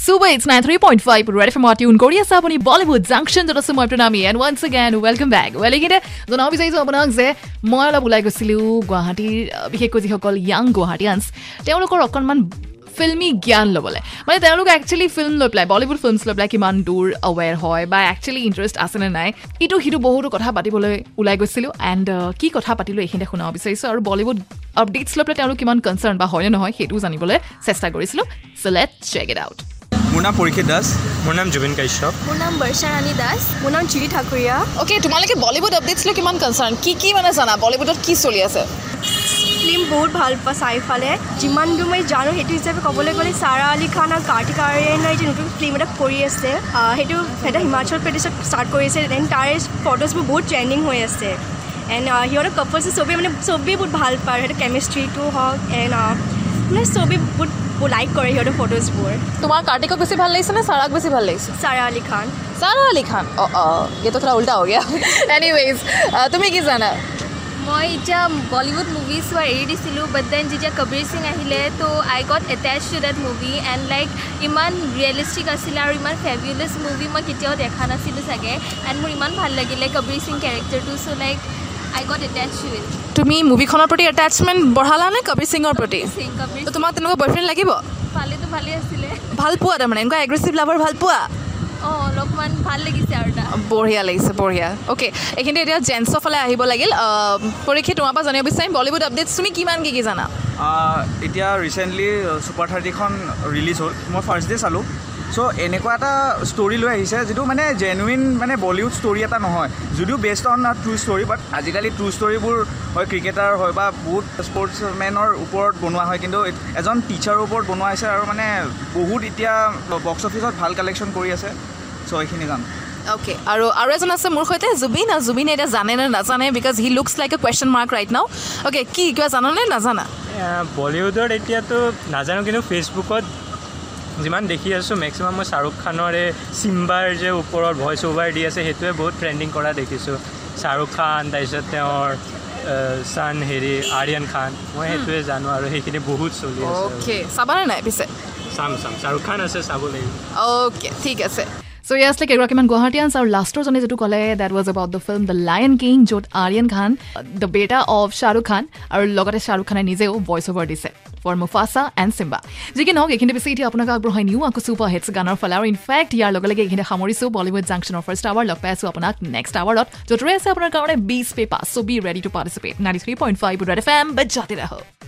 Super, it's 93.5 Red FM tune কৰি আছে আপুনি বলিউড জাংচন য'ত আছোঁ মই Pranami and once again welcome back well এইকেইটা জনাব বিচাৰিছোঁ আপোনাক যে মই অলপ ওলাই গৈছিলোঁ গুৱাহাটীৰ বিশেষকৈ যিসকল য়াং গুৱাহাটীয়ানছ তেওঁলোকৰ অকণমান ফিল্মি জ্ঞান ল'বলৈ মানে তেওঁলোক একচুৱেলি ফিল্ম লৈ পেলাই বলিউড ফিল্মছ লৈ পেলাই কিমান দূৰ আৱেৰ হয় বা একচুৱেলি ইণ্টাৰেষ্ট আছেনে নাই ইটো সিটো বহুতো কথা পাতিবলৈ ওলাই গৈছিলোঁ এণ্ড কি কথা পাতিলোঁ এইখিনিতে শুনাব বিচাৰিছোঁ আৰু বলিউড আপডেটছ লৈ পেলাই তেওঁলোক কিমান কনচাৰ্ণ বা হয়নে নহয় সেইটোও জানিবলৈ চেষ্টা কৰিছিলোঁ so' let check it out মোৰ নাম পৰীক্ষিত দাস। মোৰ নাম জুবিন কাশ্যপ। মোৰ নাম বৰ্ষা ৰাণী দাস। মোৰ নাম চিৰি ঠাকুৰীয়া। অ'কে তোমালোকে বলিউড আপডেটছ লৈ কিমান কনচাৰ্ণ কি কি মানে জানা? বলিউডত কি চলি আছে? ফিল্ম বহুত ভাল পোৱা চাৰিওফালে যিমান দূৰ মই জানো সেইটো হিচাপে ক'বলৈ গ'লে ছাৰা আলি খান আৰু কাৰ্তিক আৰ্যনৰ যে নতুন ফিল্ম এটা কৰি আছে সেইটো এটা হিমাচল প্ৰদেশত ষ্টাৰ্ট কৰিছে দেন তাৰে ফটোজবোৰ বহুত ট্ৰেণ্ডিং হৈ আছে। এণ্ড সিহঁতৰ কাপলছ চবেই মানে চবেই বহুত ভাল পায়। সিহঁতৰ কেমেষ্ট্ৰিটো হওক এণ্ড মানে চবেই বহুত লাইক কৰে সিহঁতৰ ফটোজবোৰ তোমাৰ কাৰ্তিকক বেছি ভাল লাগিছে নে চাৰাক বেছি ভাল লাগিছে? চাৰা আলী খান। চাৰা আলি খান। অঁ অঁ এইটো থোৰা উল্টা হৈ গেল। এনিৱেইজ তুমি কি জানা? মই এতিয়া বলিউড মুভি চোৱা এৰি দিছিলোঁ বাট দেন যেতিয়া কবিৰ সিং আহিলে তো I got attached to that movie and like ইমান ৰিয়েলিষ্টিক আছিলে আৰু ইমান ফেবিউলাছ মুভি মই কেতিয়াও দেখা নাছিলোঁ চাগে। এণ্ড মোৰ ইমান ভাল লাগিলে Kabir Singh কেৰেক্টাৰটো so' like I got attached to it তুমি মুভিখনৰ প্ৰতি এটাচমেণ্ট বঢ়ালা নে কবিৰ সিঙৰ প্ৰতি? তোমাক তেনেকুৱা বয়ফ্ৰেণ্ড লাগিব? পালেতো ভালেই আছিলে। ভাল পোৱা তাৰমানে এনেকুৱা এগ্ৰেছিভ লাভাৰ ভাল পোৱা? অঁ অলপমান ভাল লাগিছে আৰু তাত বঢ়িয়া লাগিছে বঢ়িয়া। অ'কে এইখিনিতে এতিয়া জেন্টছৰ ফালে আহিব লাগিল। পৰীক্ষা তোমাৰ পৰা জানিব বিচাৰিম। বলিউড আপডেটছ তুমি কিমান কি কি জানা? এতিয়া ৰিচেণ্টলি ছুপাৰ থাৰ্টিখন ৰিলিজ হ'ল। মই ফাৰ্ষ্ট ডে চালোঁ। চ' এনেকুৱা এটা ষ্টৰি লৈ আহিছে যিটো মানে জেনুইন মানে বলিউড ষ্টৰি এটা নহয়। যদিও based on true story but আজিকালি ট্ৰু ষ্টৰিবোৰ হয় ক্ৰিকেটাৰ হয় বা বহুত স্পৰ্টছমেনৰ ওপৰত বনোৱা হয়। কিন্তু এজন টিচাৰৰ ওপৰত বনোৱা হৈছে আৰু মানে বহুত এতিয়া বক্স অফিচত ভাল কালেকশ্যন কৰি আছে। চ' এইখিনি জানো। অ'কে আৰু আৰু এজন আছে মোৰ সৈতে জুবিন। আৰু জুবিনে এতিয়া জানে নে নাজানে? Because he looks like a question mark right now okay কি কিবা জানানে? নাজানা? বলিউডত এতিয়াতো নাজানো কিন্তু ফেচবুকত যিমান দেখি আছোঁ মেক্সিমাম মই শ্বাহৰুখ খানৰে চিম্বাৰ যে ওপৰত ভইচ অভাৰ দি আছে সেইটোৱে বহুত ট্ৰেণ্ডিং কৰা দেখিছোঁ। শ্বাহৰুখ খান তাৰপিছত তেওঁৰ ছান হেৰি আৰ্যন খান মই সেইটোৱে জানো আৰু সেইখিনি বহুত চলি আছে। অ'কে চাবানে নাই পিছে? চাম চাম। শ্বাহৰুখ খান আছে চাব লাগিব। অ'কে ঠিক আছে। চ' ইয়াৰ আছিলে কেইগৰাকীমান গুৱাহাটীয়ানছ আৰু লাষ্টৰ জনে যিটো ক'লে that was about the film the lion king য'ত আৰ্যন খান দ্য বেটা অফ শ্বাহৰুখ খান আৰু লগতে শ্বাহৰুখ খানে নিজেও ভইচ অভাৰ দিছে। ফৰ মুফাছা এণ্ড চিম্বা যি কি নহওক এইখিনি বেছি এতিয়া আপোনাক আগবঢ়াই নিওঁ আকৌ চুপাৰ হিটছ গানৰ ফালে আৰু ইনফেক্ট ইয়াৰ লগে লগে এইখিনি সামৰিছোঁ বলিউড জাংচনৰ ফাৰ্ষ্ট আৱাৰ লগ পাই আছোঁ আপোনাক নেক্সট আৱাৰত য'ত ৰৈ আছে আপোনাৰ কাৰণে বিছ paper so' be ready to participate ninety three point five red F M বাজাতে ৰাহ